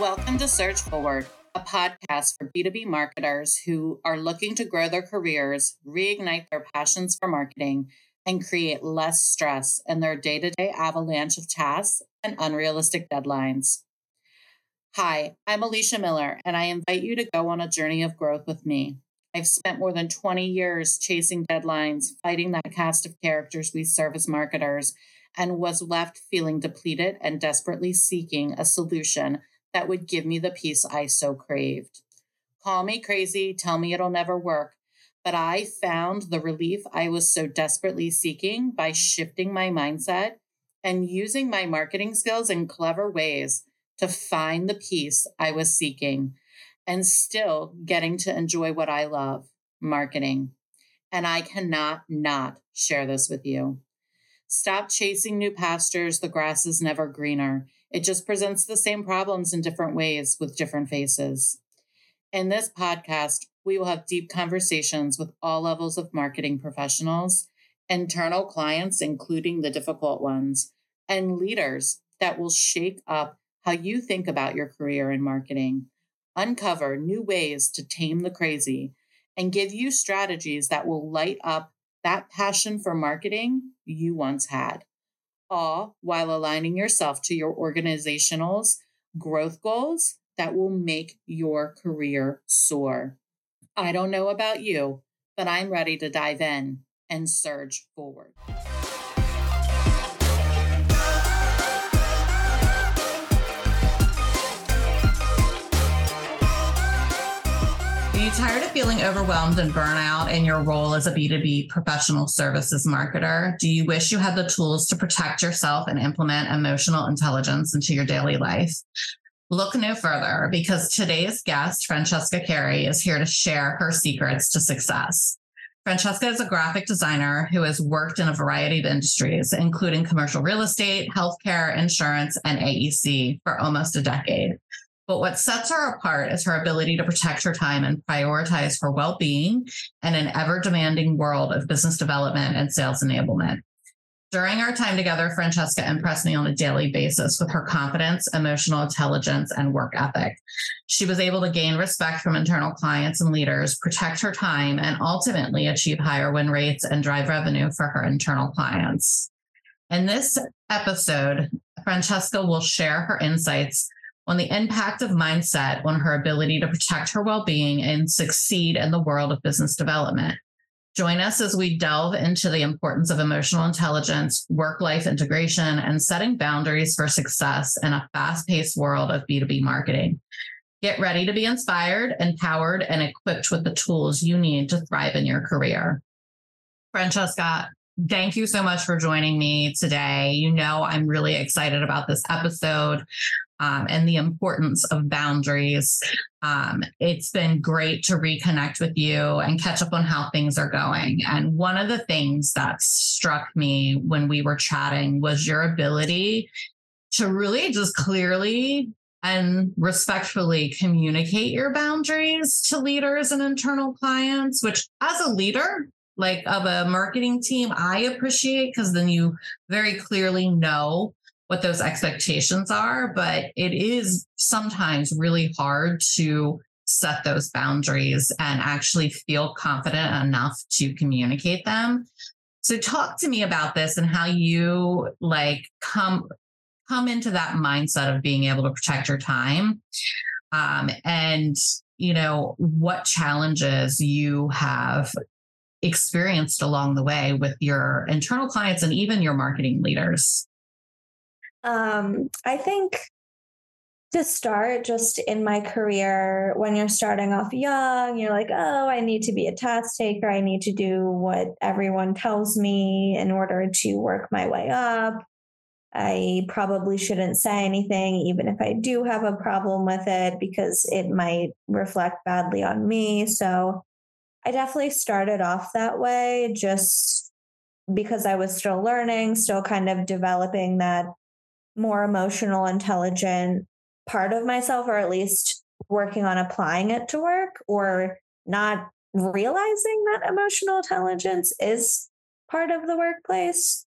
Welcome to Surge Forward, a podcast for B2B marketers who are looking to grow their careers, reignite their passions for marketing, and create less stress in their day to day avalanche of tasks and unrealistic deadlines. Hi, I'm Alicia Miller, and I invite you to go on a journey of growth with me. I've spent more than 20 years chasing deadlines, fighting that cast of characters we serve as marketers, and was left feeling depleted and desperately seeking a solution that would give me the peace I so craved. Call me crazy, tell me it'll never work, but I found the relief I was so desperately seeking by shifting my mindset and using my marketing skills in clever ways to find the peace I was seeking and still getting to enjoy what I love marketing. And I cannot not share this with you. Stop chasing new pastures. The grass is never greener. It just presents the same problems in different ways with different faces. In this podcast, we will have deep conversations with all levels of marketing professionals, internal clients, including the difficult ones, and leaders that will shake up how you think about your career in marketing, uncover new ways to tame the crazy, and give you strategies that will light up that passion for marketing you once had, all while aligning yourself to your organizational's growth goals that will make your career soar. I don't know about you, but I'm ready to dive in and surge forward. You tired of feeling overwhelmed and burnout in your role as a B2B professional services marketer? Do you wish you had the tools to protect yourself and implement emotional intelligence into your daily life? Look no further because today's guest, Francesca Carey, is here to share her secrets to success. Francesca is a graphic designer who has worked in a variety of industries, including commercial real estate, healthcare, insurance, and AEC for almost a decade. But what sets her apart is her ability to protect her time and prioritize her well being in an ever demanding world of business development and sales enablement. During our time together, Francesca impressed me on a daily basis with her confidence, emotional intelligence, and work ethic. She was able to gain respect from internal clients and leaders, protect her time, and ultimately achieve higher win rates and drive revenue for her internal clients. In this episode, Francesca will share her insights on the impact of mindset on her ability to protect her well being and succeed in the world of business development. Join us as we delve into the importance of emotional intelligence, work life integration, and setting boundaries for success in a fast paced world of B2B marketing. Get ready to be inspired, empowered, and equipped with the tools you need to thrive in your career. Francesca, thank you so much for joining me today. You know, I'm really excited about this episode um, and the importance of boundaries. Um, it's been great to reconnect with you and catch up on how things are going. And one of the things that struck me when we were chatting was your ability to really just clearly and respectfully communicate your boundaries to leaders and internal clients, which as a leader, like of a marketing team, I appreciate because then you very clearly know what those expectations are, but it is sometimes really hard to set those boundaries and actually feel confident enough to communicate them. So talk to me about this and how you like come come into that mindset of being able to protect your time. Um, and you know what challenges you have experienced along the way with your internal clients and even your marketing leaders um, I think to start just in my career, when you're starting off young, you're like, oh, I need to be a task taker. I need to do what everyone tells me in order to work my way up. I probably shouldn't say anything, even if I do have a problem with it, because it might reflect badly on me. So I definitely started off that way just because I was still learning, still kind of developing that more emotional, intelligent part of myself, or at least working on applying it to work or not realizing that emotional intelligence is part of the workplace.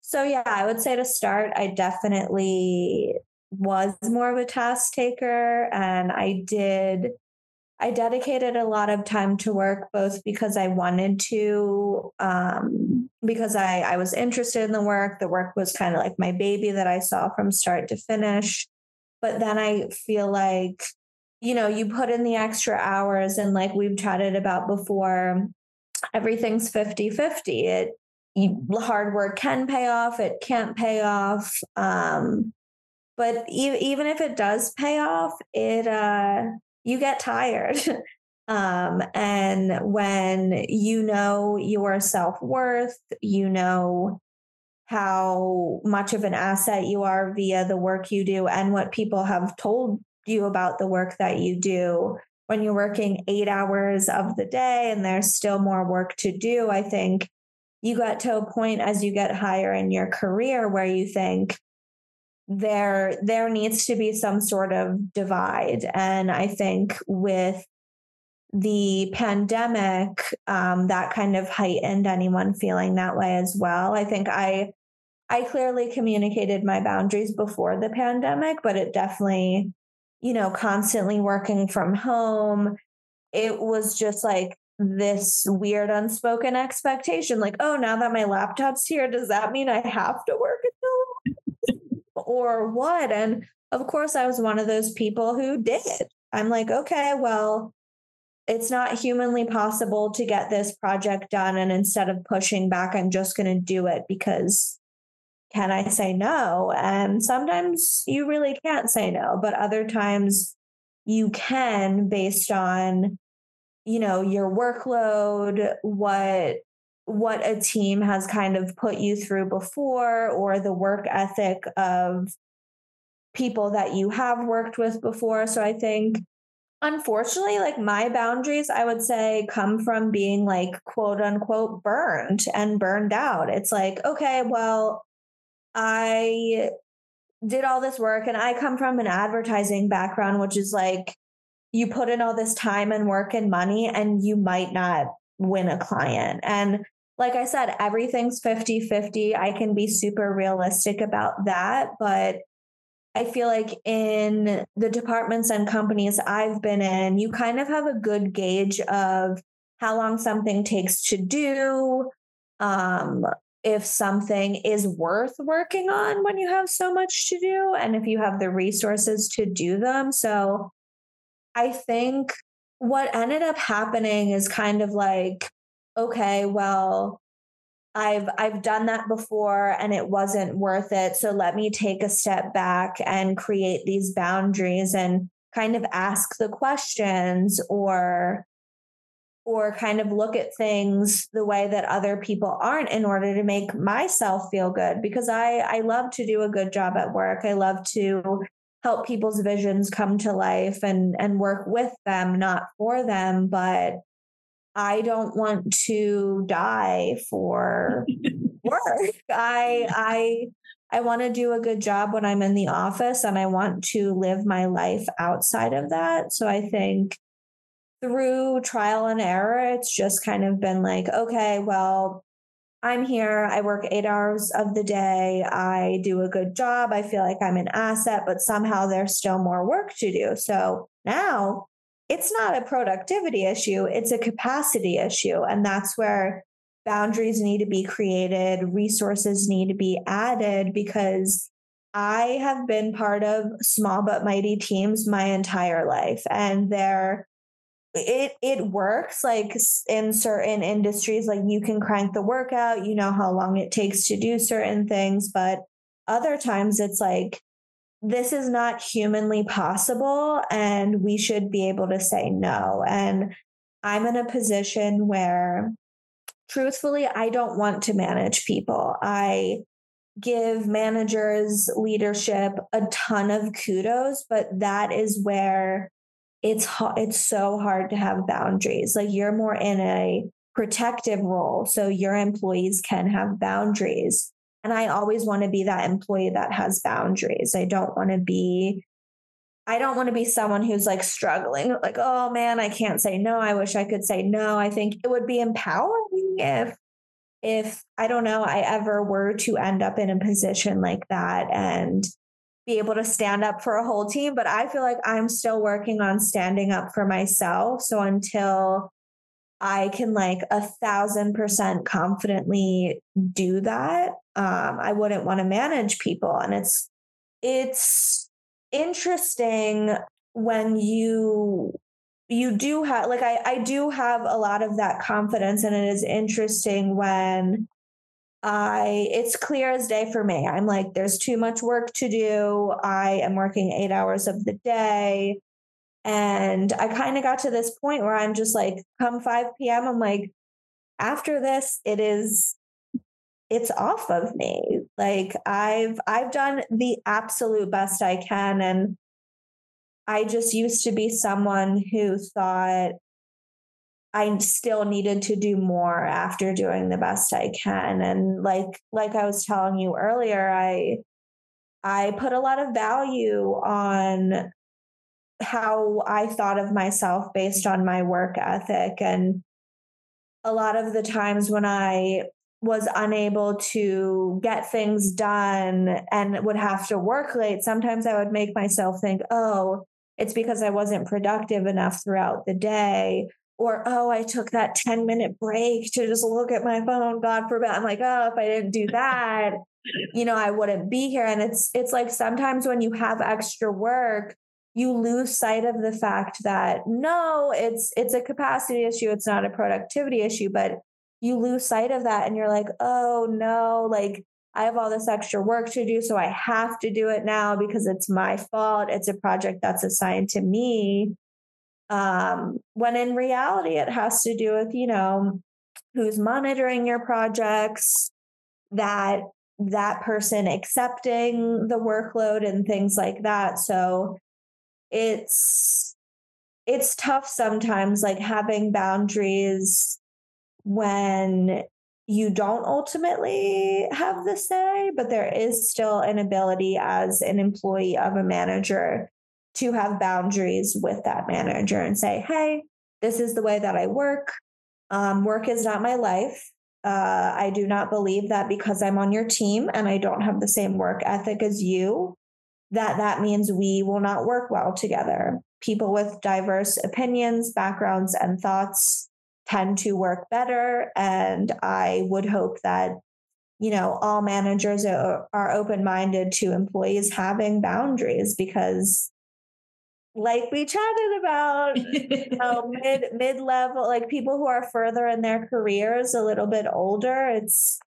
So, yeah, I would say to start, I definitely was more of a task taker and I did I dedicated a lot of time to work both because I wanted to um, because I I was interested in the work. The work was kind of like my baby that I saw from start to finish. But then I feel like you know you put in the extra hours and like we've chatted about before everything's 50-50 it you, hard work can pay off it can't pay off um, but e- even if it does pay off it uh you get tired. Um and when you know your self-worth you know how much of an asset you are via the work you do and what people have told you about the work that you do when you're working eight hours of the day and there's still more work to do i think you get to a point as you get higher in your career where you think there there needs to be some sort of divide. And i think with the pandemic um, that kind of heightened anyone feeling that way as well. I think i i clearly communicated my boundaries before the pandemic but it definitely you know constantly working from home. It was just like this weird unspoken expectation like oh now that my laptop's here does that mean i have to work or what and of course i was one of those people who did. I'm like okay well it's not humanly possible to get this project done and instead of pushing back i'm just going to do it because can i say no? And sometimes you really can't say no but other times you can based on you know your workload what what a team has kind of put you through before or the work ethic of people that you have worked with before so i think unfortunately like my boundaries i would say come from being like quote unquote burned and burned out it's like okay well i did all this work and i come from an advertising background which is like you put in all this time and work and money and you might not win a client. And like I said, everything's 50 50. I can be super realistic about that. But I feel like in the departments and companies I've been in, you kind of have a good gauge of how long something takes to do, um, if something is worth working on when you have so much to do, and if you have the resources to do them. So I think what ended up happening is kind of like, okay, well, I've I've done that before and it wasn't worth it. So let me take a step back and create these boundaries and kind of ask the questions or or kind of look at things the way that other people aren't in order to make myself feel good because I I love to do a good job at work. I love to help people's visions come to life and and work with them not for them but i don't want to die for work i i i want to do a good job when i'm in the office and i want to live my life outside of that so i think through trial and error it's just kind of been like okay well I'm here. I work eight hours of the day. I do a good job. I feel like I'm an asset, but somehow there's still more work to do. So now it's not a productivity issue, it's a capacity issue. And that's where boundaries need to be created, resources need to be added because I have been part of small but mighty teams my entire life. And they're it it works like in certain industries like you can crank the workout you know how long it takes to do certain things but other times it's like this is not humanly possible and we should be able to say no and i'm in a position where truthfully i don't want to manage people i give managers leadership a ton of kudos but that is where it's it's so hard to have boundaries. Like you're more in a protective role, so your employees can have boundaries. And I always want to be that employee that has boundaries. I don't want to be I don't want to be someone who's like struggling, like, oh man, I can't say no. I wish I could say no. I think it would be empowering if if I don't know, I ever were to end up in a position like that and be able to stand up for a whole team, but I feel like I'm still working on standing up for myself. So until I can like a thousand percent confidently do that, um, I wouldn't want to manage people. And it's it's interesting when you you do have like I, I do have a lot of that confidence and it is interesting when I it's clear as day for me. I'm like, there's too much work to do. I am working eight hours of the day. And I kind of got to this point where I'm just like, come 5 p.m., I'm like, after this, it is it's off of me. Like I've I've done the absolute best I can. And I just used to be someone who thought I still needed to do more after doing the best I can. And like like I was telling you earlier, I I put a lot of value on how I thought of myself based on my work ethic. And a lot of the times when I was unable to get things done and would have to work late, sometimes I would make myself think, oh, it's because I wasn't productive enough throughout the day or oh i took that 10 minute break to just look at my phone god forbid i'm like oh if i didn't do that you know i wouldn't be here and it's it's like sometimes when you have extra work you lose sight of the fact that no it's it's a capacity issue it's not a productivity issue but you lose sight of that and you're like oh no like i have all this extra work to do so i have to do it now because it's my fault it's a project that's assigned to me um, when in reality, it has to do with, you know, who's monitoring your projects, that that person accepting the workload and things like that. So it's it's tough sometimes like having boundaries when you don't ultimately have the say, but there is still an ability as an employee of a manager to have boundaries with that manager and say, hey, this is the way that I work. Um, work is not my life. Uh, I do not believe that because I'm on your team and I don't have the same work ethic as you, that that means we will not work well together. People with diverse opinions, backgrounds, and thoughts tend to work better. And I would hope that, you know, all managers are, are open minded to employees having boundaries because like we chatted about you know, mid mid level like people who are further in their careers a little bit older it's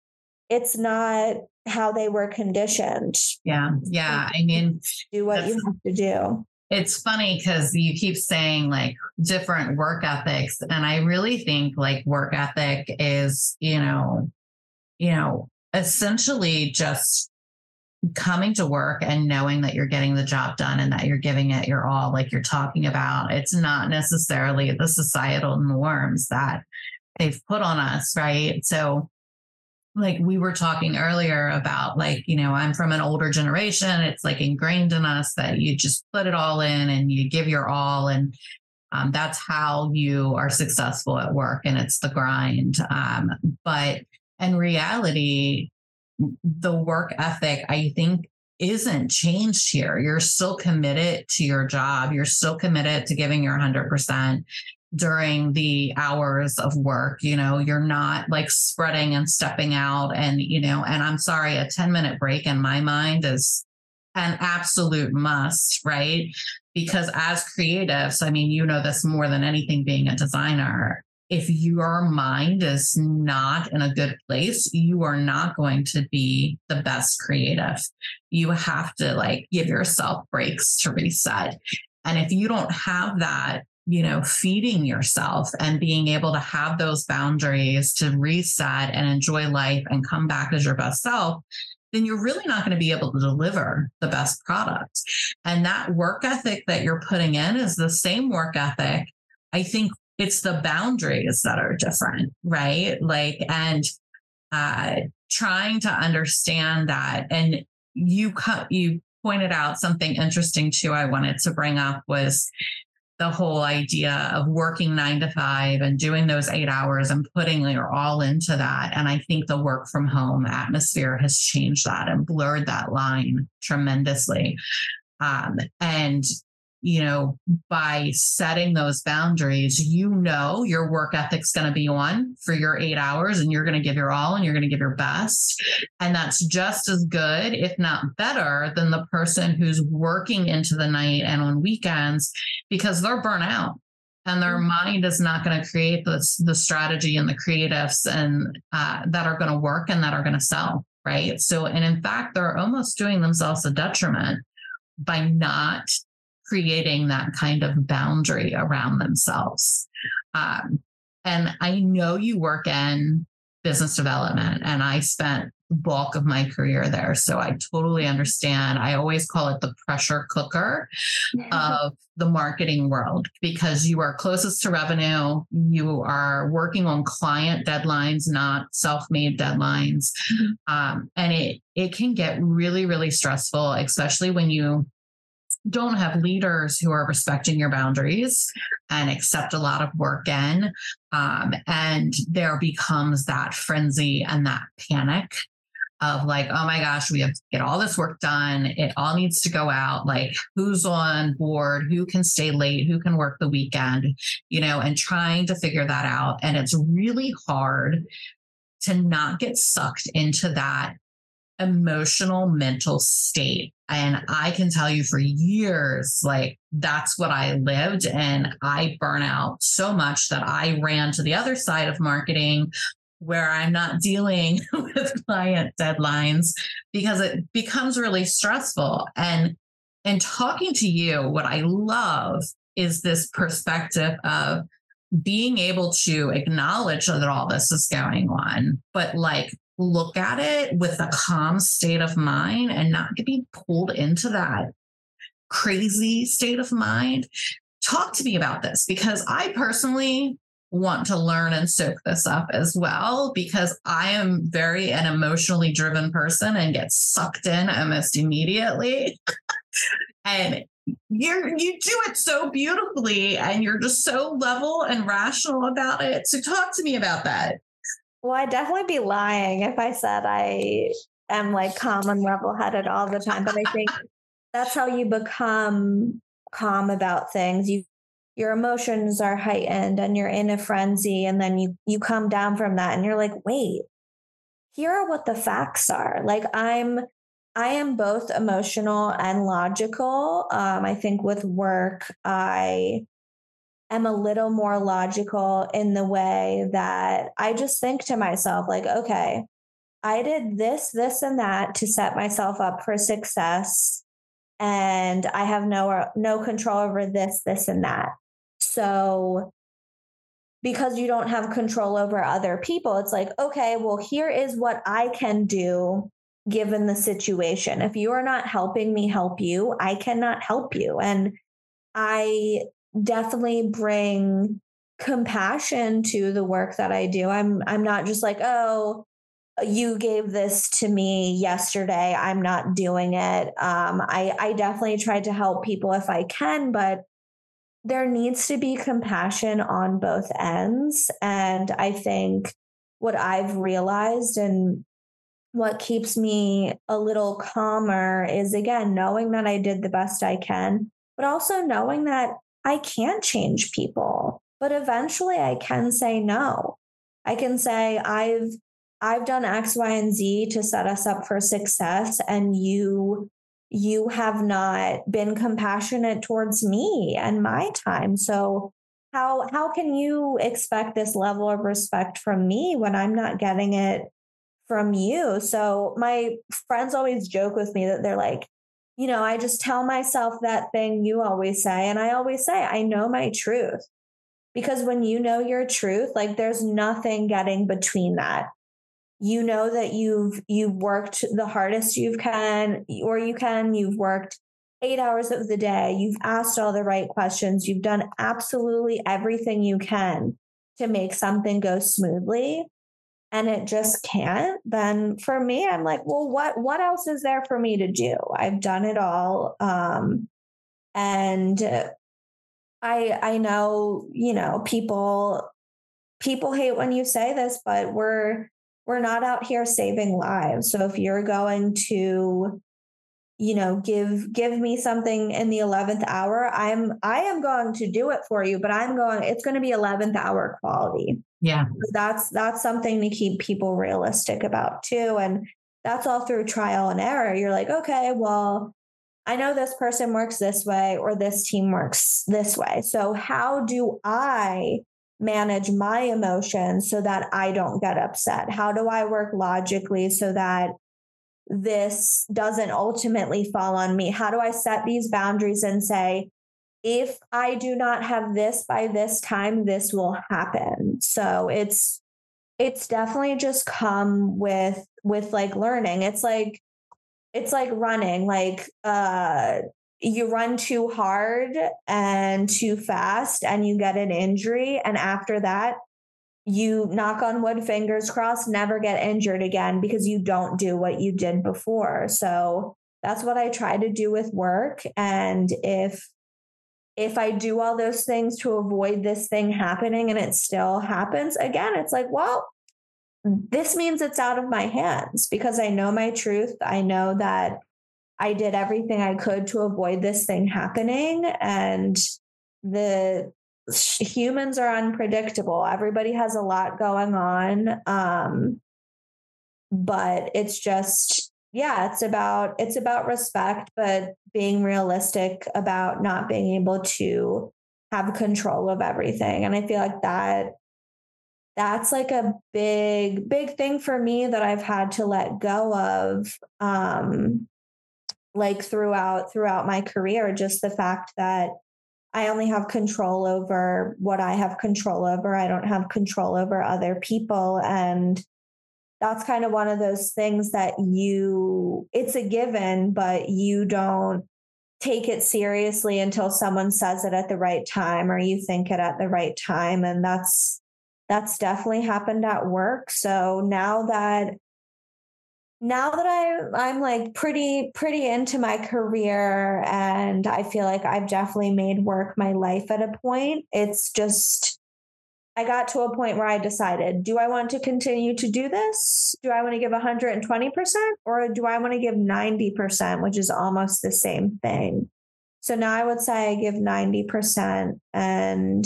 it's not how they were conditioned yeah yeah i mean do what you have to do it's funny because you keep saying like different work ethics and i really think like work ethic is you know you know essentially just coming to work and knowing that you're getting the job done and that you're giving it your all, like you're talking about. It's not necessarily the societal norms that they've put on us, right? So, like we were talking earlier about, like, you know, I'm from an older generation. It's like ingrained in us that you just put it all in and you give your all. And um, that's how you are successful at work and it's the grind. Um, but in reality, the work ethic, I think, isn't changed here. You're still committed to your job. You're still committed to giving your 100% during the hours of work. You know, you're not like spreading and stepping out. And, you know, and I'm sorry, a 10 minute break in my mind is an absolute must, right? Because as creatives, I mean, you know this more than anything being a designer if your mind is not in a good place, you are not going to be the best creative. You have to like give yourself breaks to reset. And if you don't have that, you know, feeding yourself and being able to have those boundaries to reset and enjoy life and come back as your best self, then you're really not going to be able to deliver the best product. And that work ethic that you're putting in is the same work ethic I think it's the boundaries that are different, right? Like, and uh, trying to understand that. And you cut, you pointed out something interesting too. I wanted to bring up was the whole idea of working nine to five and doing those eight hours and putting your all into that. And I think the work from home atmosphere has changed that and blurred that line tremendously. Um, and you know, by setting those boundaries, you know your work ethic's going to be on for your eight hours and you're going to give your all and you're going to give your best. And that's just as good, if not better, than the person who's working into the night and on weekends because they're burnt out and their mm-hmm. mind is not going to create the, the strategy and the creatives and uh, that are going to work and that are going to sell. Right. So, and in fact, they're almost doing themselves a detriment by not creating that kind of boundary around themselves. Um, and I know you work in business development, and I spent bulk of my career there. So I totally understand. I always call it the pressure cooker of the marketing world because you are closest to revenue. You are working on client deadlines, not self-made deadlines. Mm-hmm. Um, and it it can get really, really stressful, especially when you don't have leaders who are respecting your boundaries and accept a lot of work in. Um, and there becomes that frenzy and that panic of like, oh my gosh, we have to get all this work done. It all needs to go out. Like, who's on board? Who can stay late? Who can work the weekend? You know, and trying to figure that out. And it's really hard to not get sucked into that emotional mental state and I can tell you for years, like that's what I lived. And I burn out so much that I ran to the other side of marketing where I'm not dealing with client deadlines because it becomes really stressful. And and talking to you, what I love is this perspective of being able to acknowledge that all this is going on, but like look at it with a calm state of mind and not be pulled into that crazy state of mind. Talk to me about this because I personally want to learn and soak this up as well because I am very an emotionally driven person and get sucked in almost immediately. and you're you do it so beautifully and you're just so level and rational about it. So talk to me about that. Well, I'd definitely be lying if I said I am like calm and level headed all the time. But I think that's how you become calm about things. You your emotions are heightened and you're in a frenzy and then you you come down from that and you're like, wait, here are what the facts are. Like I'm I am both emotional and logical. Um, I think with work, I am a little more logical in the way that I just think to myself, like, okay, I did this, this, and that to set myself up for success. And I have no no control over this, this, and that. So because you don't have control over other people, it's like, okay, well, here is what I can do given the situation. If you are not helping me help you, I cannot help you. And I definitely bring compassion to the work that I do. I'm I'm not just like, "Oh, you gave this to me yesterday. I'm not doing it." Um, I I definitely try to help people if I can, but there needs to be compassion on both ends, and I think what I've realized and what keeps me a little calmer is again knowing that I did the best I can, but also knowing that I can't change people, but eventually I can say no. I can say I've I've done X, Y, and Z to set us up for success and you you have not been compassionate towards me and my time. So how how can you expect this level of respect from me when I'm not getting it from you? So my friends always joke with me that they're like, you know, I just tell myself that thing you always say. And I always say, I know my truth. Because when you know your truth, like there's nothing getting between that. You know that you've you've worked the hardest you've can or you can, you've worked eight hours of the day, you've asked all the right questions, you've done absolutely everything you can to make something go smoothly and it just can't then for me i'm like well what what else is there for me to do i've done it all um and I I know, you know, people people hate when you say this, but we're we're not out here saving lives. So if you're going to you know give give me something in the 11th hour i'm i am going to do it for you but i'm going it's going to be 11th hour quality yeah that's that's something to keep people realistic about too and that's all through trial and error you're like okay well i know this person works this way or this team works this way so how do i manage my emotions so that I don't get upset? How do I work logically so that this doesn't ultimately fall on me? How do I set these boundaries and say, if I do not have this by this time, this will happen. So it's it's definitely just come with with like learning. It's like it's like running. Like uh you run too hard and too fast and you get an injury. And after that, you knock on wood, fingers crossed, never get injured again because you don't do what you did before. So that's what I try to do with work. And if if I do all those things to avoid this thing happening and it still happens again, it's like, well, this means it's out of my hands because I know my truth. I know that I did everything I could to avoid this thing happening. And the humans are unpredictable. Everybody has a lot going on. Um, but it's just, yeah, it's about it's about respect, but being realistic about not being able to have control of everything. And I feel like that that's like a big big thing for me that I've had to let go of um like throughout throughout my career just the fact that I only have control over what I have control over. I don't have control over other people and that's kind of one of those things that you it's a given but you don't take it seriously until someone says it at the right time or you think it at the right time and that's that's definitely happened at work so now that now that I I'm like pretty pretty into my career and I feel like I've definitely made work my life at a point. It's just I got to a point where I decided, do I want to continue to do this? Do I want to give 120% or do I want to give 90%, which is almost the same thing? So now I would say I give 90% and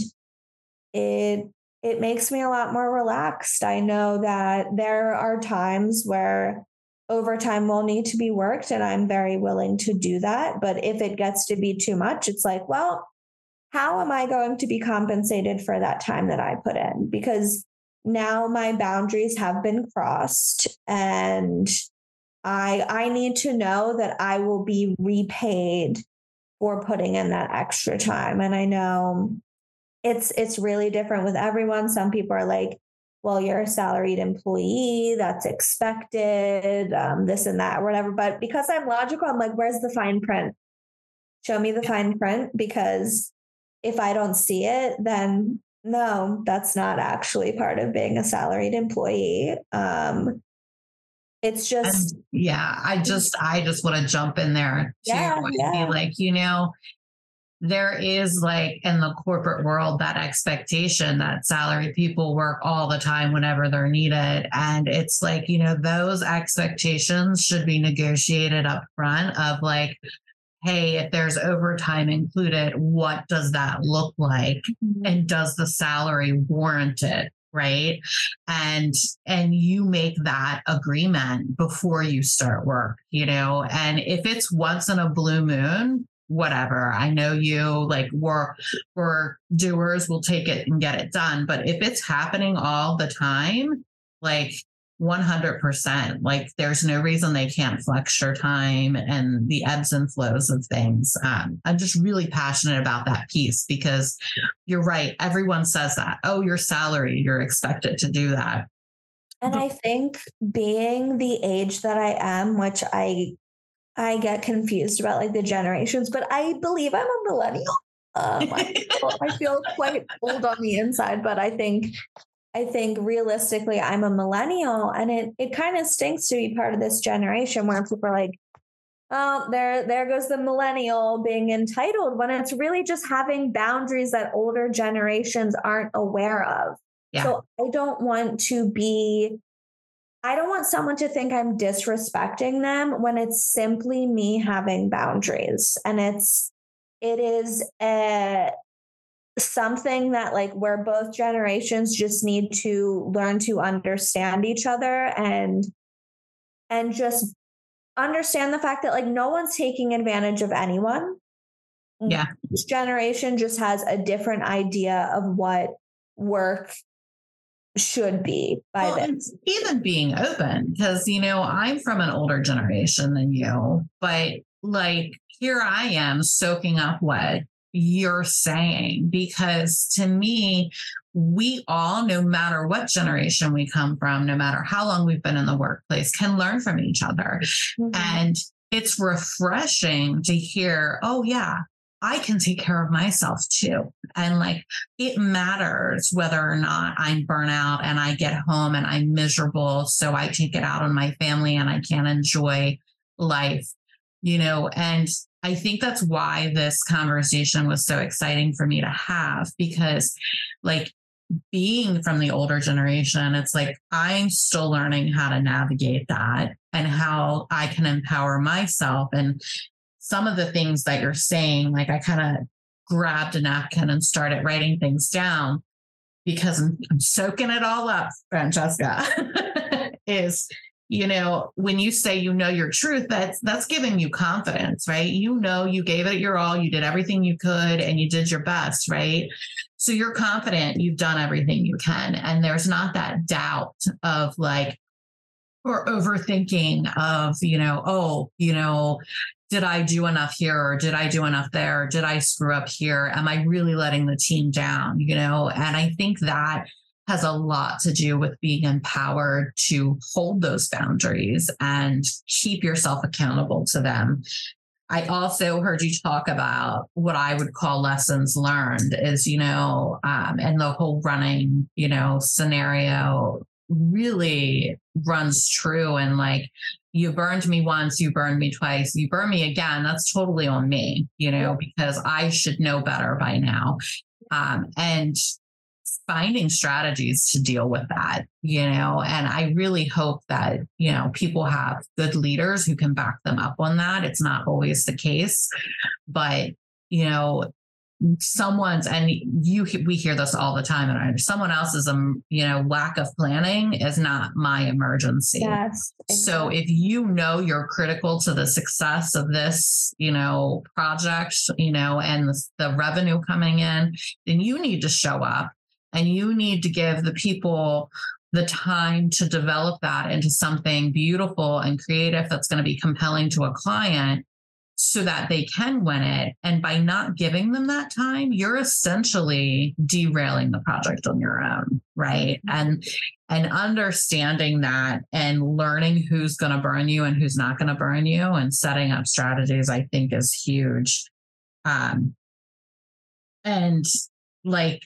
it it makes me a lot more relaxed. I know that there are times where overtime will need to be worked and I'm very willing to do that. But if it gets to be too much, it's like, well, how am I going to be compensated for that time that I put in? Because now my boundaries have been crossed and I I need to know that I will be repaid for putting in that extra time. And I know it's it's really different with everyone. Some people are like, well, you're a salaried employee, that's expected, um, this and that, whatever. But because I'm logical, I'm like, where's the fine print? Show me the fine print because if I don't see it, then no, that's not actually part of being a salaried employee. Um, it's just and yeah, I just I just want to jump in there too yeah, yeah. be like, you know, there is like in the corporate world that expectation that salary people work all the time whenever they're needed and it's like you know those expectations should be negotiated up front of like hey if there's overtime included what does that look like mm-hmm. and does the salary warrant it right and and you make that agreement before you start work you know and if it's once in a blue moon whatever. I know you like we're we're doers, we'll take it and get it done. But if it's happening all the time, like 100%, like there's no reason they can't flex your time and the ebbs and flows of things. Um, I'm just really passionate about that piece because you're right. Everyone says that. Oh, your salary, you're expected to do that. And I think being the age that I am, which I I get confused about like the generations, but I believe I'm a millennial. Um, I, feel, I feel quite old on the inside, but I think I think realistically I'm a millennial, and it it kind of stinks to be part of this generation where people are like, oh, there, there goes the millennial being entitled when it's really just having boundaries that older generations aren't aware of. Yeah. So I don't want to be, I don't want someone to think I'm disrespecting them when it's simply me having boundaries. And it's, it is a, something that like where both generations just need to learn to understand each other and and just understand the fact that like no one's taking advantage of anyone. Yeah. Each generation just has a different idea of what work should be by well, this. Even being open, because you know, I'm from an older generation than you, but like here I am soaking up what you're saying because to me we all no matter what generation we come from no matter how long we've been in the workplace can learn from each other mm-hmm. and it's refreshing to hear oh yeah I can take care of myself too. And like it matters whether or not I'm burnout and I get home and I'm miserable. So I take it out on my family and I can't enjoy life, you know, and I think that's why this conversation was so exciting for me to have because, like, being from the older generation, it's like I'm still learning how to navigate that and how I can empower myself. And some of the things that you're saying, like, I kind of grabbed a napkin and started writing things down because I'm, I'm soaking it all up, Francesca, is you know when you say you know your truth that's that's giving you confidence right you know you gave it your all you did everything you could and you did your best right so you're confident you've done everything you can and there's not that doubt of like or overthinking of you know oh you know did I do enough here or did I do enough there? Did I screw up here? Am I really letting the team down? You know, and I think that has a lot to do with being empowered to hold those boundaries and keep yourself accountable to them. I also heard you talk about what I would call lessons learned is, you know, um, and the whole running, you know, scenario really runs true. And like, you burned me once, you burned me twice, you burn me again. That's totally on me, you know, because I should know better by now. Um, and finding strategies to deal with that, you know, and I really hope that, you know, people have good leaders who can back them up on that. It's not always the case, but, you know, someone's and you we hear this all the time and someone else's um you know lack of planning is not my emergency yes exactly. so if you know you're critical to the success of this you know project you know and the, the revenue coming in then you need to show up and you need to give the people the time to develop that into something beautiful and creative that's going to be compelling to a client so that they can win it. And by not giving them that time, you're essentially derailing the project on your own, right? And and understanding that and learning who's going to burn you and who's not going to burn you and setting up strategies, I think is huge. Um, and like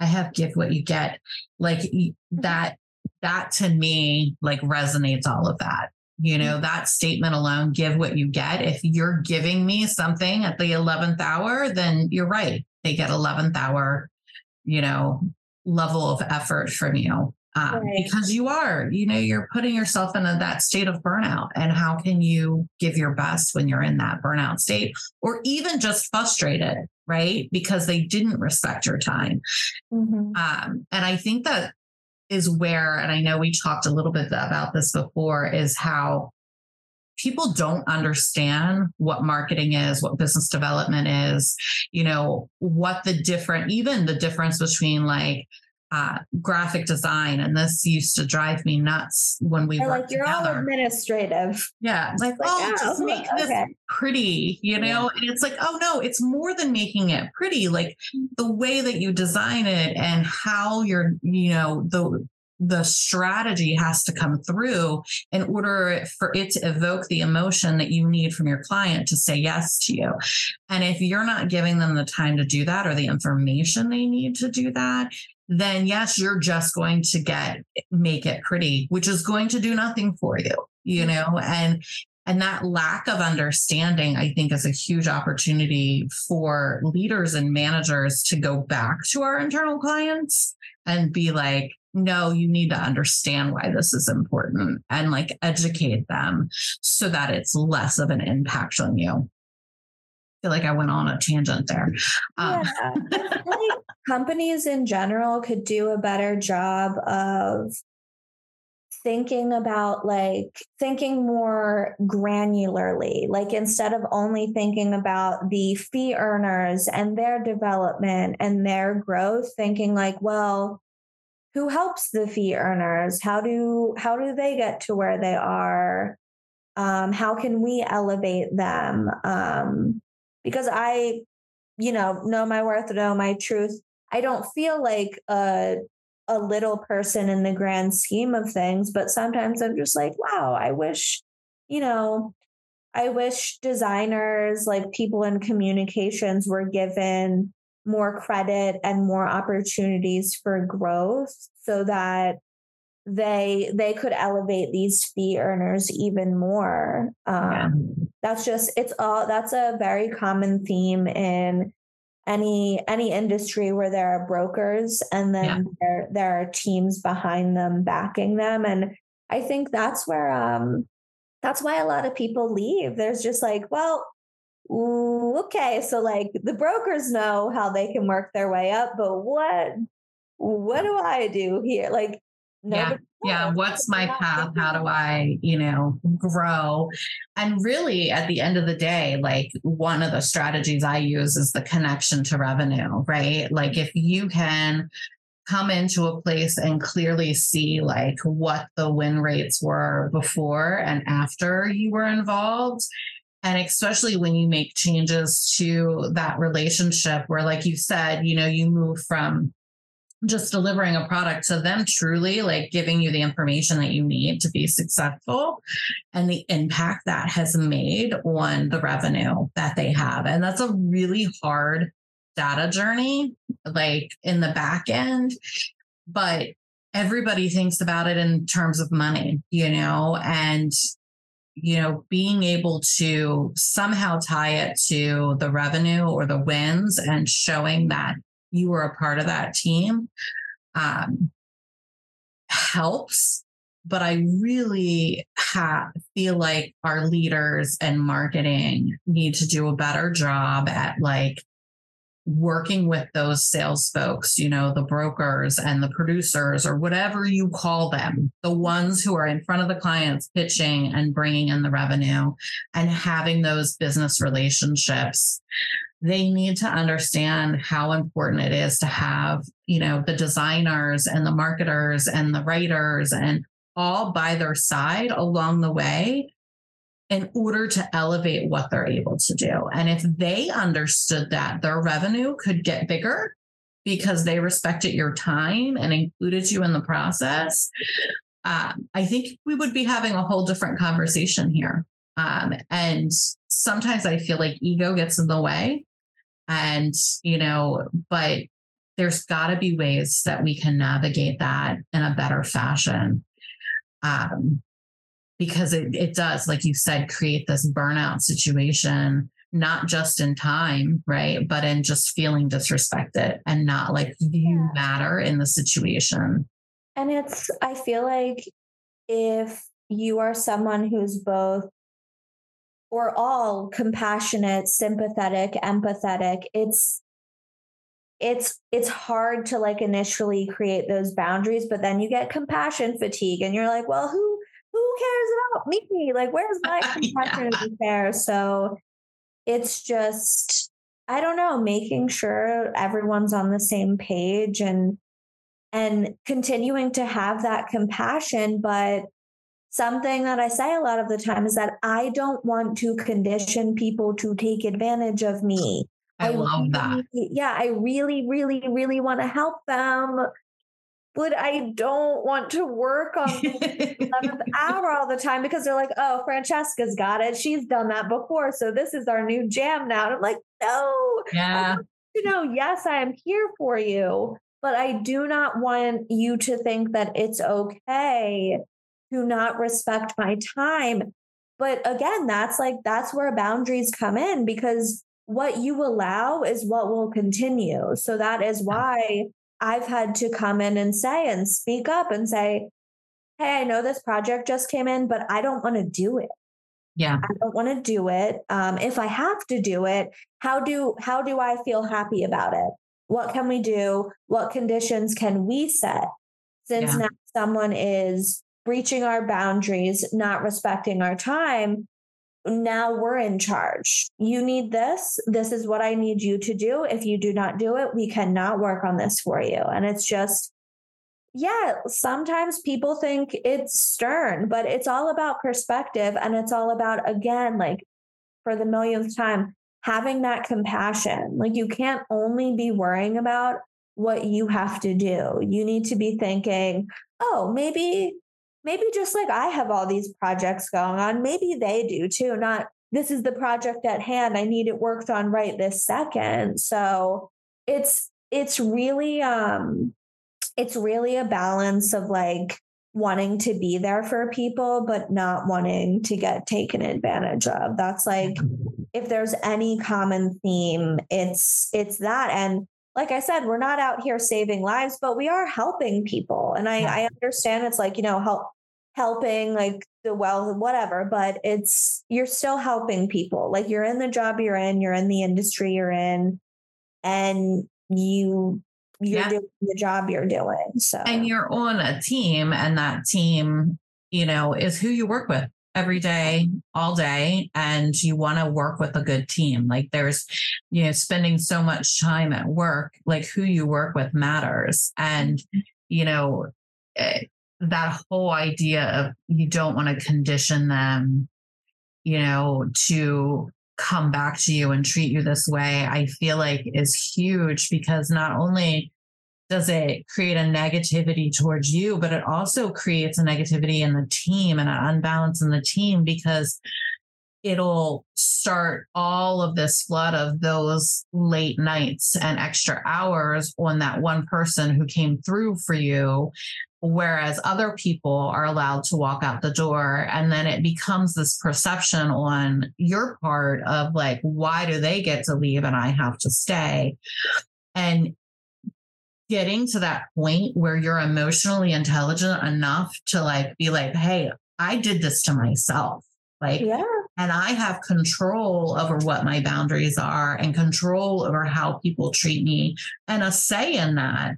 I have give what you get. Like mm-hmm. that, that to me, like resonates all of that. You know, mm-hmm. that statement alone, give what you get. If you're giving me something at the 11th hour, then you're right. They get 11th hour, you know, level of effort from you. Um, right. Because you are, you know, you're putting yourself in a, that state of burnout. And how can you give your best when you're in that burnout state or even just frustrated? right? Because they didn't respect your time. Mm-hmm. Um, and I think that is where, and I know we talked a little bit about this before, is how people don't understand what marketing is, what business development is, you know, what the different, even the difference between like uh, graphic design, and this used to drive me nuts when we were like you're together. all administrative. Yeah, like, like oh, oh, just make okay. this pretty, you know. Yeah. And it's like, oh no, it's more than making it pretty. Like the way that you design it and how you're, you know, the the strategy has to come through in order for it to evoke the emotion that you need from your client to say yes to you. And if you're not giving them the time to do that or the information they need to do that, then yes, you're just going to get make it pretty, which is going to do nothing for you, you mm-hmm. know, and And that lack of understanding, I think, is a huge opportunity for leaders and managers to go back to our internal clients and be like, no, you need to understand why this is important and like educate them so that it's less of an impact on you. Feel like I went on a tangent there. Um, yeah. companies in general could do a better job of thinking about like thinking more granularly like instead of only thinking about the fee earners and their development and their growth thinking like well who helps the fee earners how do how do they get to where they are um, how can we elevate them um, because i you know know my worth know my truth i don't feel like a a little person in the grand scheme of things, but sometimes I'm just like, wow, I wish, you know, I wish designers, like people in communications, were given more credit and more opportunities for growth so that they they could elevate these fee earners even more um, yeah. that's just it's all that's a very common theme in any any industry where there are brokers and then yeah. there there are teams behind them backing them and i think that's where um that's why a lot of people leave there's just like well okay so like the brokers know how they can work their way up but what what do i do here like yeah yeah what's my path? how do i you know grow? And really at the end of the day like one of the strategies i use is the connection to revenue right? Like if you can come into a place and clearly see like what the win rates were before and after you were involved and especially when you make changes to that relationship where like you said you know you move from just delivering a product to them truly like giving you the information that you need to be successful and the impact that has made on the revenue that they have. And that's a really hard data journey like in the back end but everybody thinks about it in terms of money you know? And you know being able to somehow tie it to the revenue or the wins and showing that you were a part of that team um, helps but i really ha- feel like our leaders and marketing need to do a better job at like working with those sales folks, you know, the brokers and the producers or whatever you call them, the ones who are in front of the clients pitching and bringing in the revenue and having those business relationships they need to understand how important it is to have, you know, the designers and the marketers and the writers and all by their side along the way in order to elevate what they're able to do. And if they understood that their revenue could get bigger because they respected your time and included you in the process, um, I think we would be having a whole different conversation here. Um, and sometimes I feel like ego gets in the way and, you know, but there's got to be ways that we can navigate that in a better fashion. Um, because it, it does, like you said, create this burnout situation, not just in time, right? But in just feeling disrespected and not like you matter in the situation. And it's, I feel like if you are someone who's both or all compassionate, sympathetic, empathetic. It's it's it's hard to like initially create those boundaries, but then you get compassion fatigue and you're like, well, who who cares about me? Like, where's my compassion yeah. there? So it's just I don't know, making sure everyone's on the same page and and continuing to have that compassion, but something that I say a lot of the time is that I don't want to condition people to take advantage of me. I, I love really, that. Yeah, I really, really, really want to help them. But I don't want to work on the 11th hour all the time because they're like, oh, Francesca's got it. She's done that before. So this is our new jam now. And I'm like, no. Yeah. You know, yes, I am here for you, but I do not want you to think that it's okay to not respect my time. but again, that's like, that's where boundaries come in because what you allow is what will continue. So that is why I've had to come in and say and speak up and say, Hey, I know this project just came in, but I don't want to do it. Yeah. I don't want to do it. Um, if I have to do it, how do how do I feel happy about it? What can we do? What conditions can we set? Since yeah. now someone is breaching our boundaries, not respecting our time, now we're in charge. You need this. This is what I need you to do. If you do not do it, we cannot work on this for you. And it's just, yeah, sometimes people think it's stern, but it's all about perspective. And it's all about, again, like for the millionth time, having that compassion. Like you can't only be worrying about what you have to do. You need to be thinking, oh, maybe maybe just like I have all these projects going on, maybe they do too. Not this is the project at hand. I need it worked on right this second. So it's it's really um it's really a balance of like wanting to be there for people but not wanting to get taken advantage of. That's like if there's any common theme, it's it's that and like I said, we're not out here saving lives, but we are helping people. And I, yeah. I understand it's like, you know, help helping like the well, whatever, but it's you're still helping people. Like you're in the job you're in, you're in the industry you're in, and you you're yeah. doing the job you're doing. So and you're on a team, and that team, you know, is who you work with every day, all day, and you want to work with a good team. Like there's, you know, spending so much time at work, like who you work with matters. And, you know, eh, that whole idea of you don't want to condition them, you know, to come back to you and treat you this way, I feel like is huge because not only does it create a negativity towards you, but it also creates a negativity in the team and an unbalance in the team because it'll start all of this flood of those late nights and extra hours on that one person who came through for you whereas other people are allowed to walk out the door. And then it becomes this perception on your part of like why do they get to leave and i have to stay? And getting to that point where you're emotionally intelligent enough to like be like, hey, I did this to myself. Like, yeah. and I have control over what my boundaries are and control over how people treat me and a say in that,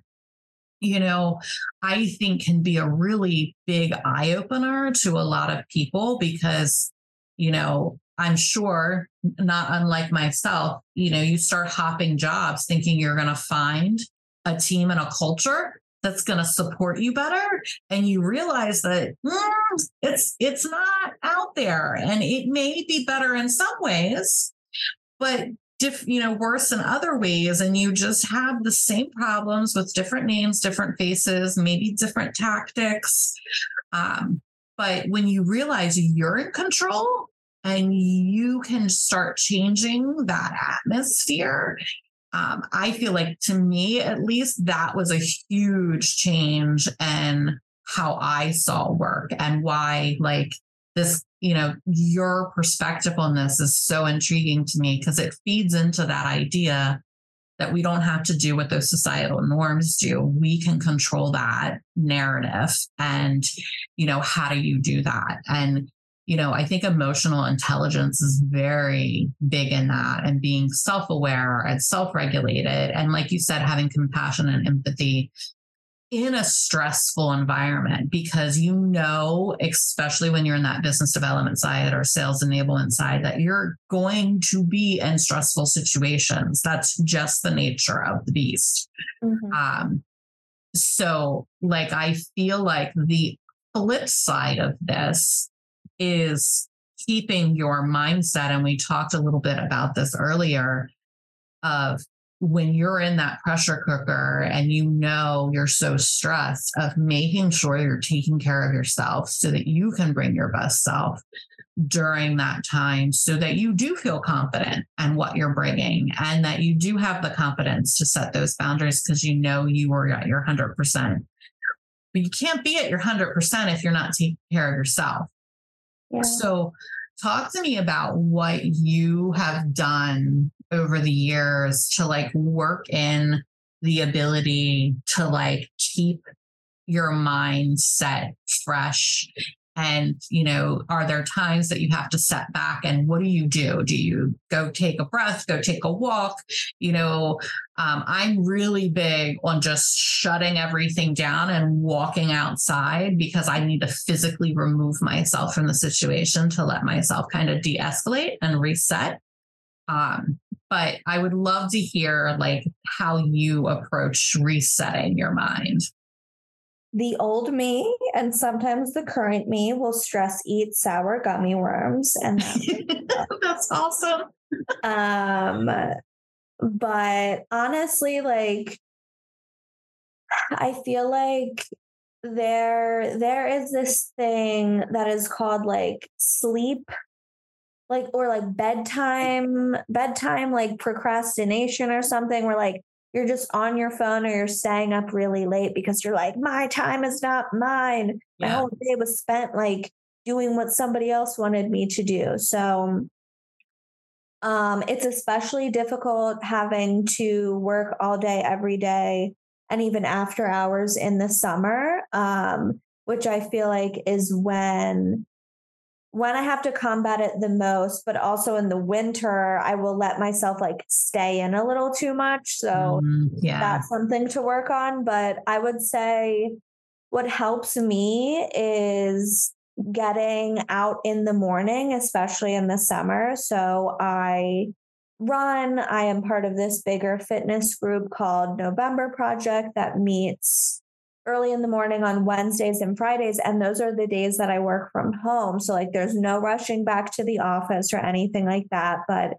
you know, I think can be a really big eye opener to a lot of people because, you know, I'm sure, not unlike myself, you know, you start hopping jobs thinking you're going to find a team and a culture that's going to support you better and you realize that mm, it's it's not out there and it may be better in some ways but diff, you know worse in other ways and you just have the same problems with different names different faces maybe different tactics um, but when you realize you're in control and you can start changing that atmosphere um, I feel like to me, at least, that was a huge change in how I saw work and why, like, this, you know, your perspective on this is so intriguing to me because it feeds into that idea that we don't have to do what those societal norms do. We can control that narrative. And, you know, how do you do that? And you know, I think emotional intelligence is very big in that and being self aware and self regulated. And like you said, having compassion and empathy in a stressful environment because you know, especially when you're in that business development side or sales enablement side, that you're going to be in stressful situations. That's just the nature of the beast. Mm-hmm. Um, so, like, I feel like the flip side of this is keeping your mindset. And we talked a little bit about this earlier of when you're in that pressure cooker and you know you're so stressed of making sure you're taking care of yourself so that you can bring your best self during that time so that you do feel confident and what you're bringing and that you do have the confidence to set those boundaries because you know you were at your 100%. But you can't be at your 100% if you're not taking care of yourself. So, talk to me about what you have done over the years to like work in the ability to like keep your mind set fresh and you know are there times that you have to step back and what do you do? Do you go take a breath go take a walk? You know um, i'm really big on just shutting everything down and walking outside because i need to physically remove myself from the situation to let myself kind of de-escalate and reset. Um, but i would love to hear like how you approach resetting your mind the old me and sometimes the current me will stress eat sour gummy worms and that's awesome. Um but honestly like i feel like there there is this thing that is called like sleep like or like bedtime bedtime like procrastination or something where like you're just on your phone or you're staying up really late because you're like, my time is not mine. My whole day was spent like doing what somebody else wanted me to do. So um, it's especially difficult having to work all day, every day, and even after hours in the summer, um, which I feel like is when when I have to combat it the most, but also in the winter, I will let myself like stay in a little too much. So mm, yeah. that's something to work on. But I would say what helps me is getting out in the morning, especially in the summer. So I run. I am part of this bigger fitness group called November Project that meets early in the morning on Wednesdays and Fridays. And those are the days that I work from home. So, like, there's no rushing back to the office or anything like that. But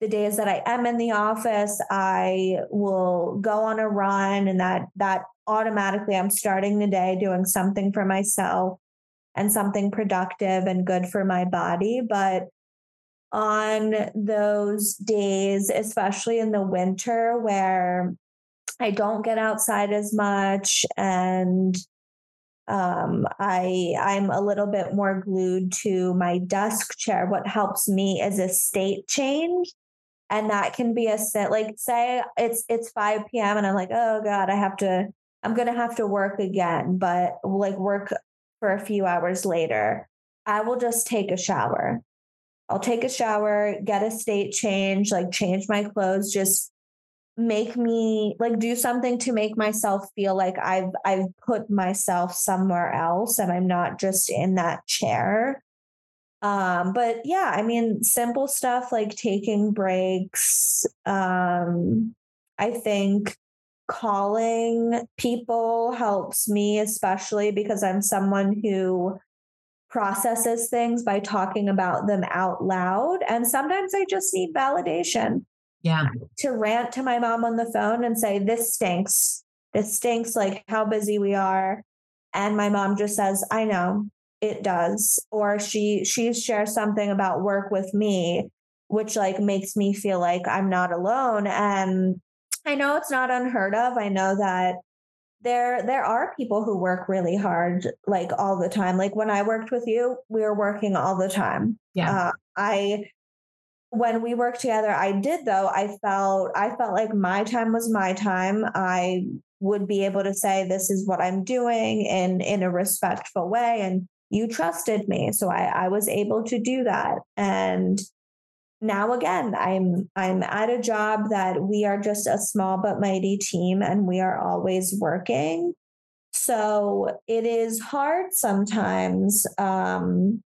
the days that I am in the office, I will go on a run and that, that automatically I'm starting the day doing something for myself and something productive and good for my body. But on those days, especially in the winter where I don't get outside as much and um, I I'm a little bit more glued to my desk chair. What helps me is a state change. And that can be a set like say it's it's 5 p.m. and I'm like, oh God, I have to, I'm gonna have to work again, but like work for a few hours later. I will just take a shower. I'll take a shower, get a state change, like change my clothes, just make me like do something to make myself feel like I've I've put myself somewhere else and I'm not just in that chair. Um but yeah, I mean simple stuff like taking breaks um I think calling people helps me especially because I'm someone who processes things by talking about them out loud and sometimes I just need validation yeah. To rant to my mom on the phone and say, this stinks. This stinks, like how busy we are. And my mom just says, I know it does. Or she she shares something about work with me, which like makes me feel like I'm not alone. And I know it's not unheard of. I know that there there are people who work really hard like all the time like when i worked with you we were working all the time yeah uh, i when we worked together i did though i felt i felt like my time was my time. I would be able to say this is what i'm doing in in a respectful way and you trusted me so i i was able to do that. And now again i'm i'm at a job that we are just a small but mighty team and we are always working. So it is hard sometimes um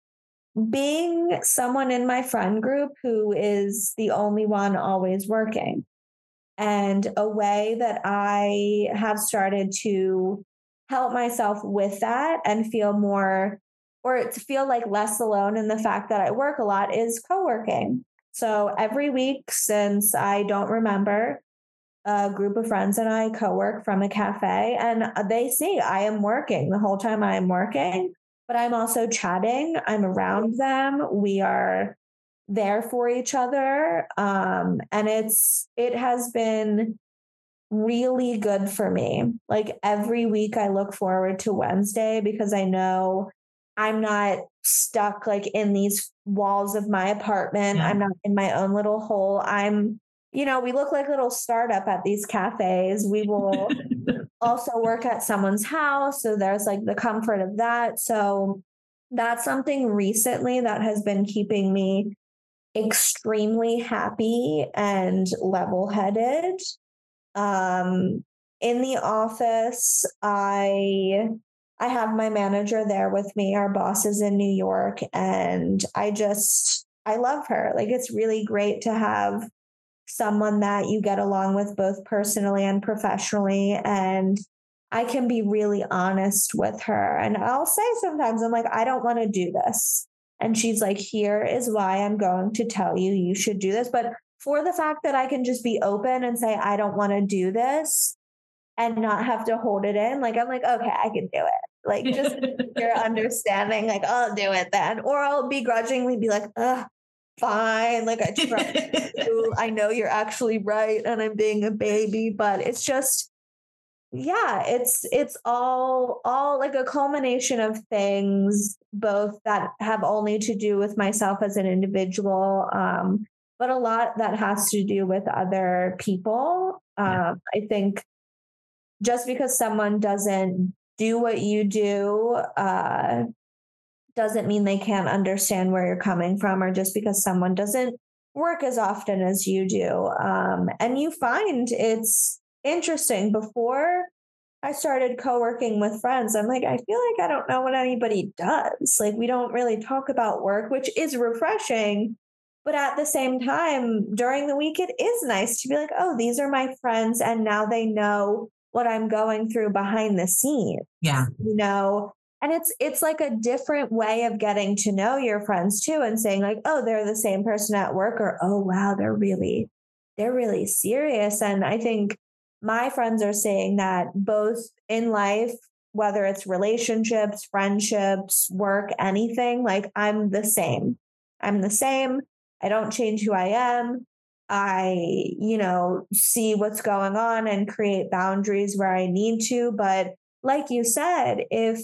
being someone in my friend group who is the only one always working. And a way that I have started to help myself with that and feel more or to feel like less alone in the fact that I work a lot is co working. So every week since I don't remember, a group of friends and I co work from a cafe, and uh, they see I am working the whole time I am working but I'm also chatting. I'm around them. We are there for each other. Um, and it's, it has been really good for me. Like every week, I look forward to Wednesday because I know I'm not stuck like in these walls of my apartment. Yeah. I'm not in my own little hole. I'm, you know, we look like little startup at these cafes. We will also work at someone's house. So there's like the comfort of that. So that's something recently that has been keeping me extremely happy and level headed. Um, in the office, I I have my manager there with me. Our boss is in New York, and I just I love her. Like it's really great to have someone that you get along with both personally and professionally and I can be really honest with her. And I'll say sometimes, I'm like, I don't want to do this. And she's like, here is why I'm going to tell you you should do this. But for the fact that I can just be open and say, I don't want to do this and not have to hold it in, like, I'm like, okay, I can do it. Like, just your understanding, like, I'll do it then. Or I'll begrudgingly be like, ugh, fine. Like, I trust you. I know you're actually right and I'm being a baby, but it's just, yeah it's it's all all like a culmination of things both that have only to do with myself as an individual um but a lot that has to do with other people um i think just because someone doesn't do what you do uh doesn't mean they can't understand where you're coming from or just because someone doesn't work as often as you do um and you find it's interesting. Before I started co working with friends, I'm like, I feel like I don't know what anybody does. Like, we don't really talk about work, which is refreshing. But at the same time, during the week, it is nice to be like, oh, these are my friends. And now they know what I'm going through behind the scenes. Yeah. You know, and it's it's like a different way of getting to know your friends too and saying like oh they're the same person at work or oh wow they're really they're really serious and i think my friends are saying that both in life, whether it's relationships, friendships, work, anything, like I'm the same. I'm the same. I don't change who I am. I, you know, see what's going on and create boundaries where I need to. But like you said, if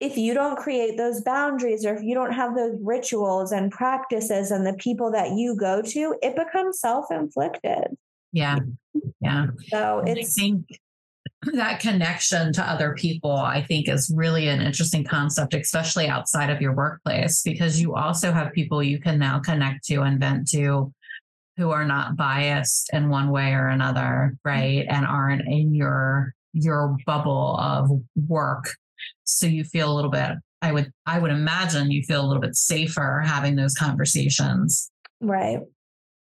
if you don't create those boundaries or if you don't have those rituals and practices and the people that you go to, it becomes self-inflicted. Yeah. Yeah. So it's, I think that connection to other people, I think, is really an interesting concept, especially outside of your workplace, because you also have people you can now connect to and vent to who are not biased in one way or another, mm-hmm. right? And aren't in your your bubble of work. So you feel a little bit, I would I would imagine you feel a little bit safer having those conversations. Right.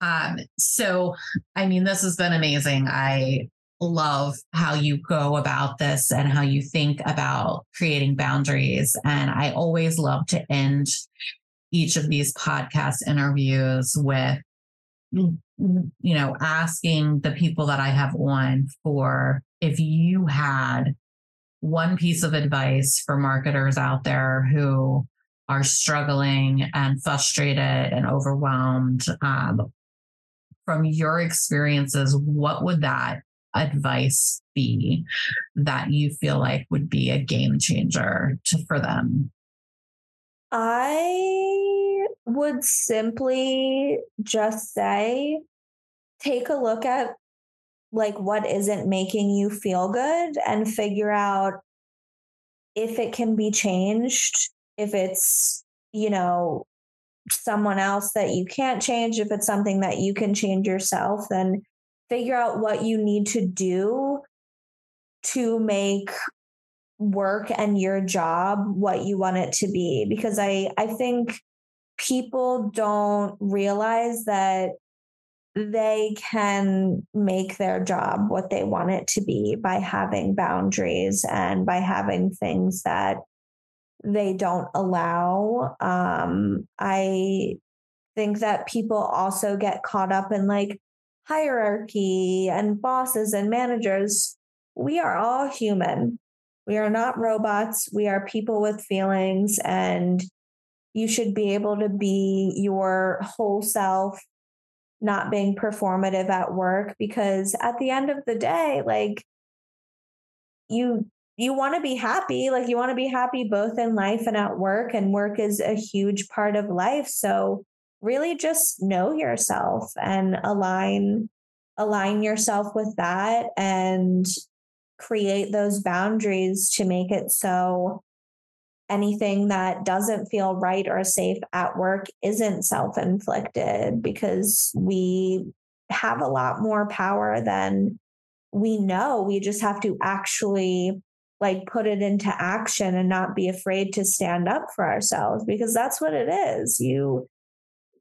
Um, so, I mean, this has been amazing. I love how you go about this and how you think about creating boundaries. And I always love to end each of these podcast interviews with, you know, asking the people that I have on for if you had one piece of advice for marketers out there who are struggling and frustrated and overwhelmed um, from your experiences, what would that advice be that you feel like would be a game changer to, for them? I would simply just say take a look at like what isn't making you feel good and figure out if it can be changed, if it's, you know, someone else that you can't change, if it's something that you can change yourself, then figure out what you need to do to make work and your job what you want it to be because i i think people don't realize that they can make their job what they want it to be by having boundaries and by having things that they don't allow. Um, I think that people also get caught up in like hierarchy and bosses and managers. We are all human. We are not robots. We are people with feelings, and you should be able to be your whole self, not being performative at work. Because at the end of the day, like you you want to be happy. Like you want to be happy both in life and at work, and work is a huge part of life. So really just know yourself and align align yourself with that and create those boundaries to make it so anything that doesn't feel right or safe at work isn't self inflicted because we have a lot more power than we know. We just have to actually like put it into action and not be afraid to stand up for ourselves because that's what it is. You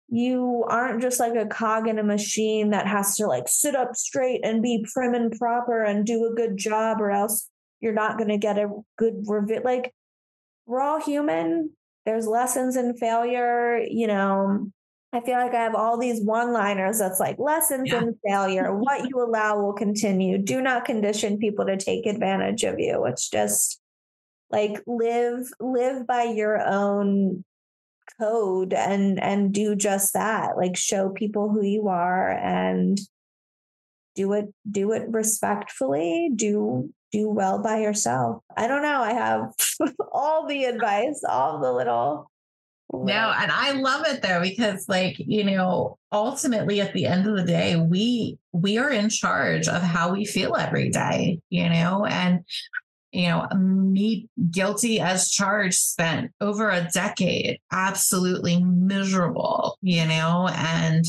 you aren't just like a cog in a machine that has to like sit up straight and be prim and proper and do a good job or else you're not going to get a good review like we're all human. There's lessons in failure you know. I feel like i have all these one liners that's like lessons yeah. in failure. What you allow will continue. Do not condition people to take advantage of you. It's just like live live by your own code and and do just that. Like show people who you are and do it do it respectfully. Do do well by yourself. I don't know i have all the advice all the little no, and I love it though because like, you know, ultimately at the end of the day, we we are in charge of how we feel every day, you know, and you know, me guilty as charged spent over a decade absolutely miserable, you know, and,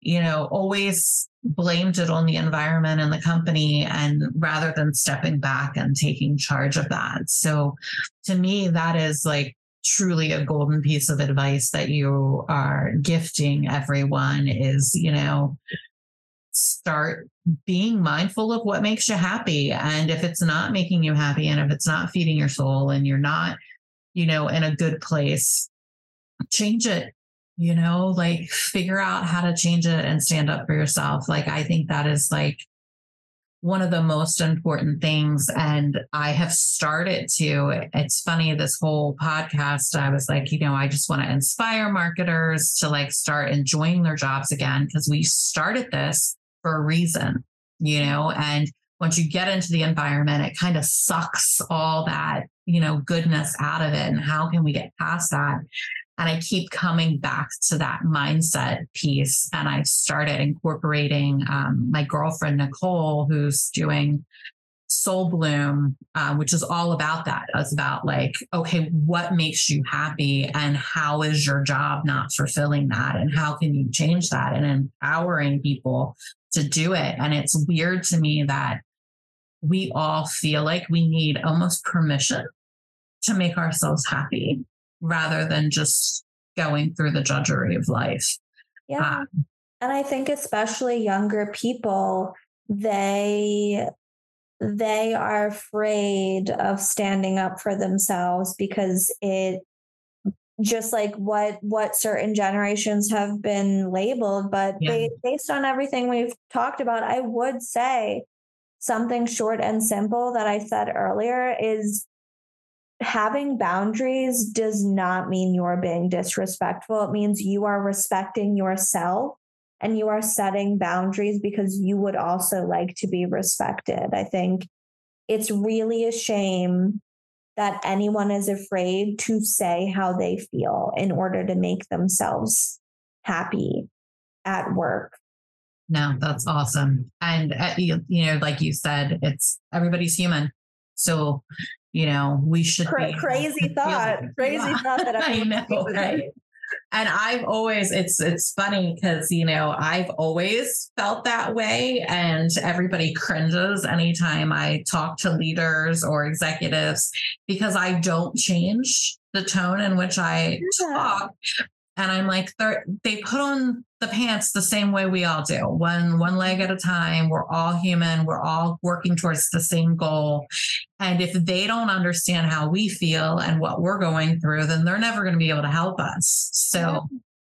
you know, always blamed it on the environment and the company and rather than stepping back and taking charge of that. So to me, that is like truly a golden piece of advice that you are gifting everyone is, you know, start being mindful of what makes you happy. And if it's not making you happy and if it's not feeding your soul and you're not, you know, in a good place, change it. You know, like figure out how to change it and stand up for yourself. Like, I think that is like one of the most important things. And I have started to, it's funny, this whole podcast, I was like, you know, I just want to inspire marketers to like start enjoying their jobs again because we started this for a reason, you know, and once you get into the environment, it kind of sucks all that, you know, goodness out of it. And how can we get past that? And I keep coming back to that mindset piece. And I started incorporating um, my girlfriend, Nicole, who's doing Soul Bloom, um, which is all about that. It's about like, okay, what makes you happy and how is your job not fulfilling that? And how can you change that and empowering people to do it? And it's weird to me that we all feel like we need almost permission to make ourselves happy rather than just going through the drudgery of life. Yeah. Um, and I think especially younger people, they they are afraid of standing up for themselves because it just like what what certain generations have been labeled but yeah. based on everything we've talked about i would say something short and simple that i said earlier is having boundaries does not mean you're being disrespectful it means you are respecting yourself and you are setting boundaries because you would also like to be respected. I think it's really a shame that anyone is afraid to say how they feel in order to make themselves happy at work. No, that's awesome. And, uh, you, you know, like you said, it's everybody's human. So, you know, we should Cra- crazy thought, crazy yeah. thought that I know, right? and I've always it's it's funny because you know I've always felt that way and everybody cringes anytime I talk to leaders or executives because I don't change the tone in which I yeah. talk and I'm like they put on the pants the same way we all do. One one leg at a time. We're all human. We're all working towards the same goal. And if they don't understand how we feel and what we're going through then they're never going to be able to help us. So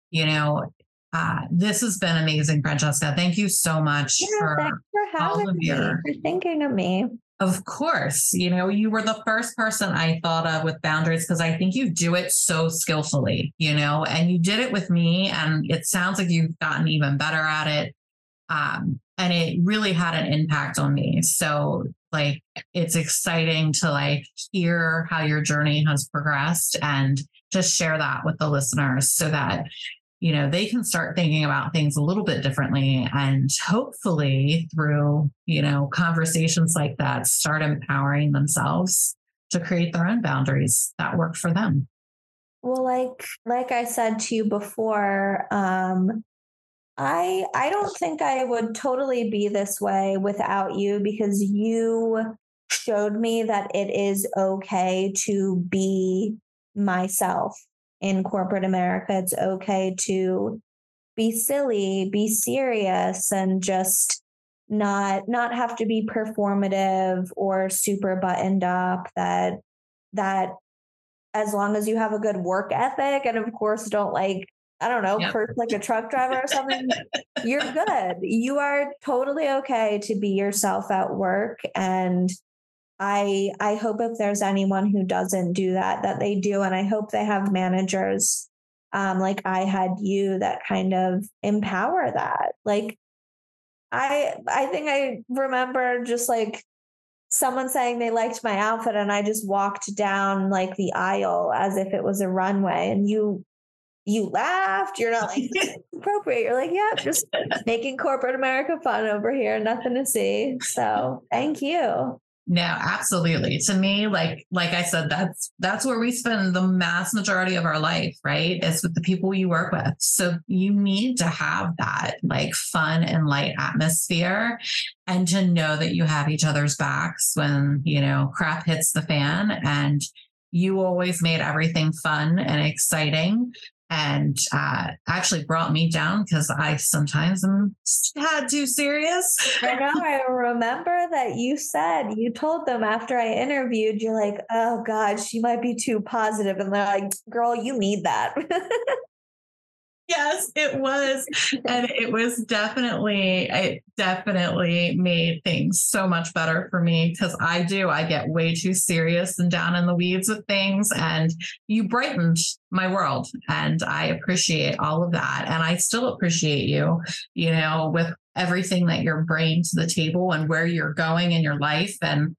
you know uh, this has been amazing francesca. Thank you so much yeah, for, for all of your for thinking of me of course, you know, you were the first person I thought of with boundaries because I think you do it so skillfully, you know, and you did it with me. And it sounds like you've gotten even better at it. Um, and it really had an impact on me. So like it's exciting to like hear how your journey has progressed and just share that with the listeners so that you know they can start thinking about things a little bit differently and hopefully through you know conversations like that start empowering themselves to create their own boundaries that work for them. Well like like i said to you before um i i don't think i would totally be this way without you because you showed me that it is okay to be myself in corporate America. It's okay to be silly, be serious, and just not not have to be performative or super buttoned up that that as long as you have a good work ethic and of course don't like I don't know, yep. curse like a truck driver or something, you're good. You are totally okay to be yourself at work and I I hope if there's anyone who doesn't do that that they do and I hope they have managers um like I had you that kind of empower that. Like I I think I remember just like someone saying they liked my outfit and I just walked down like the aisle as if it was a runway and you you laughed. You're not like appropriate. You're like, yeah, just making corporate America fun over here. Nothing to see. So thank you. No, absolutely. To me, like like I said, that's that's where we spend the mass majority of our life, right? It's with the people you work with. So you need to have that like fun and light atmosphere and to know that you have each other's backs when, you know, crap hits the fan and you always made everything fun and exciting and uh, actually brought me down because I sometimes am had too serious. I know. I remember that you said you told them after I interviewed, you're like, "Oh God, she might be too positive," and they're like, "Girl, you need that." yes, it was. And it was definitely, it definitely made things so much better for me because I do, I get way too serious and down in the weeds with things. And you brightened my world. And I appreciate all of that. And I still appreciate you, you know, with everything that you're bringing to the table and where you're going in your life. And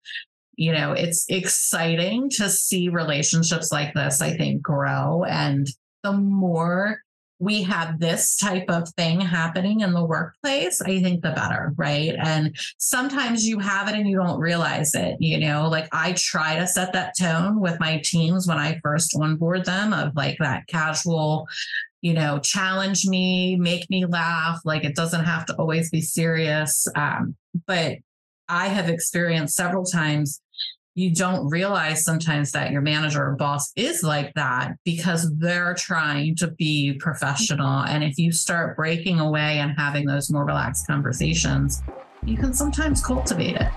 you know it's exciting to see relationships like this i think grow and the more we have this type of thing happening in the workplace, I think the better, right? And sometimes you have it and you don't realize it, you know, like I try to set that tone with my teams when I first onboard them of like that casual, you know, challenge me, make me laugh. Like it doesn't have to always be serious. Um, but I have experienced several times you don't realize sometimes that your manager or boss is like that because they're trying to be professional. Mm-hmm. And if you start breaking away and having those more relaxed conversations, you can sometimes cultivate it.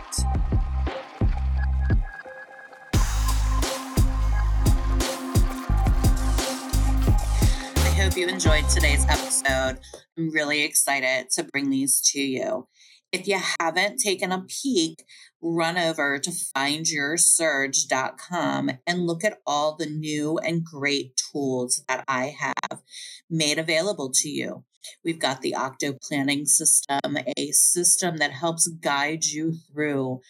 I hope you enjoyed today's episode. I'm really excited to bring these to you. If you haven't taken a peek, run over to findyoursurge.com and look at all the new and great tools that I have made available to you. We've got the Octo Planning System, a system that helps guide you through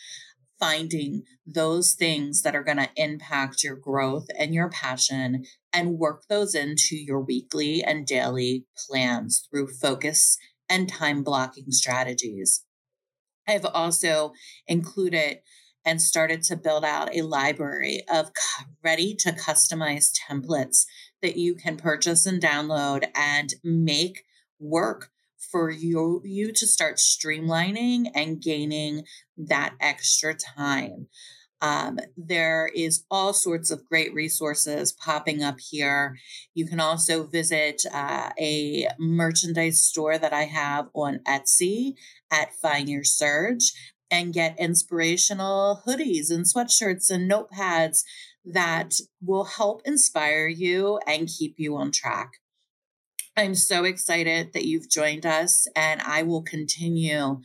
finding those things that are going to impact your growth and your passion and work those into your weekly and daily plans through focus and time blocking strategies. I've also included and started to build out a library of ready to customize templates that you can purchase and download and make work for you you to start streamlining and gaining that extra time. Um, there is all sorts of great resources popping up here. You can also visit uh, a merchandise store that I have on Etsy at Find Your Surge and get inspirational hoodies and sweatshirts and notepads that will help inspire you and keep you on track. I'm so excited that you've joined us, and I will continue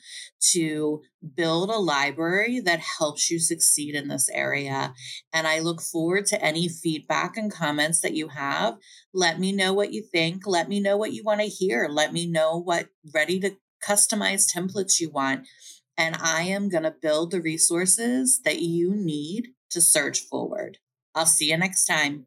to build a library that helps you succeed in this area. And I look forward to any feedback and comments that you have. Let me know what you think. Let me know what you want to hear. Let me know what ready to customize templates you want. And I am going to build the resources that you need to surge forward. I'll see you next time.